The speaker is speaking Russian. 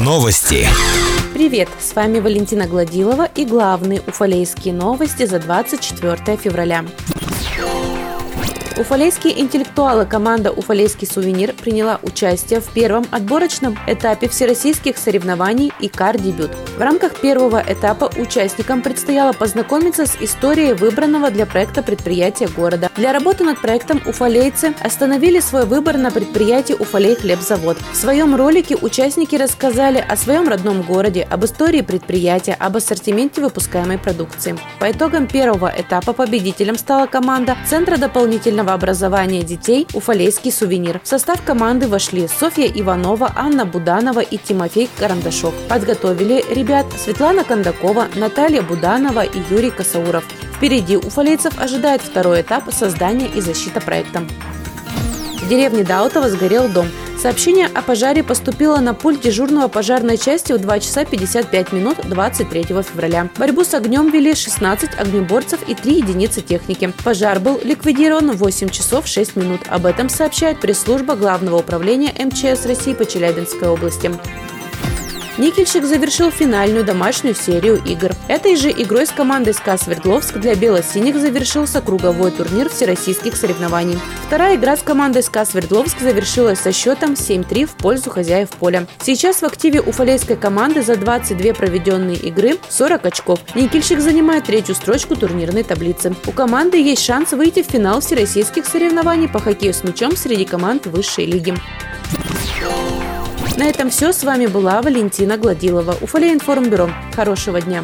Новости. Привет, с вами Валентина Гладилова и главные уфалейские новости за 24 февраля. Уфалейские интеллектуалы команда «Уфалейский сувенир» приняла участие в первом отборочном этапе всероссийских соревнований «Икар-дебют». В рамках первого этапа участникам предстояло познакомиться с историей выбранного для проекта предприятия города. Для работы над проектом уфалейцы остановили свой выбор на предприятии «Уфалей хлебзавод». В своем ролике участники рассказали о своем родном городе, об истории предприятия, об ассортименте выпускаемой продукции. По итогам первого этапа победителем стала команда Центра дополнительного профессионального образования детей «Уфалейский сувенир». В состав команды вошли Софья Иванова, Анна Буданова и Тимофей Карандашов. Подготовили ребят Светлана Кондакова, Наталья Буданова и Юрий Касауров. Впереди уфалейцев ожидает второй этап создания и защита проекта. В деревне Даутово сгорел дом. Сообщение о пожаре поступило на пульт дежурного пожарной части в 2 часа 55 минут 23 февраля. Борьбу с огнем вели 16 огнеборцев и 3 единицы техники. Пожар был ликвидирован в 8 часов 6 минут. Об этом сообщает пресс-служба Главного управления МЧС России по Челябинской области. Никельщик завершил финальную домашнюю серию игр. Этой же игрой с командой СКА Свердловск для бело-синих завершился круговой турнир всероссийских соревнований. Вторая игра с командой СКА Свердловск завершилась со счетом 7-3 в пользу хозяев поля. Сейчас в активе уфалейской команды за 22 проведенные игры 40 очков. Никельщик занимает третью строчку турнирной таблицы. У команды есть шанс выйти в финал всероссийских соревнований по хоккею с мячом среди команд высшей лиги. На этом все. С вами была Валентина Гладилова. Уфалей информбюро. Хорошего дня.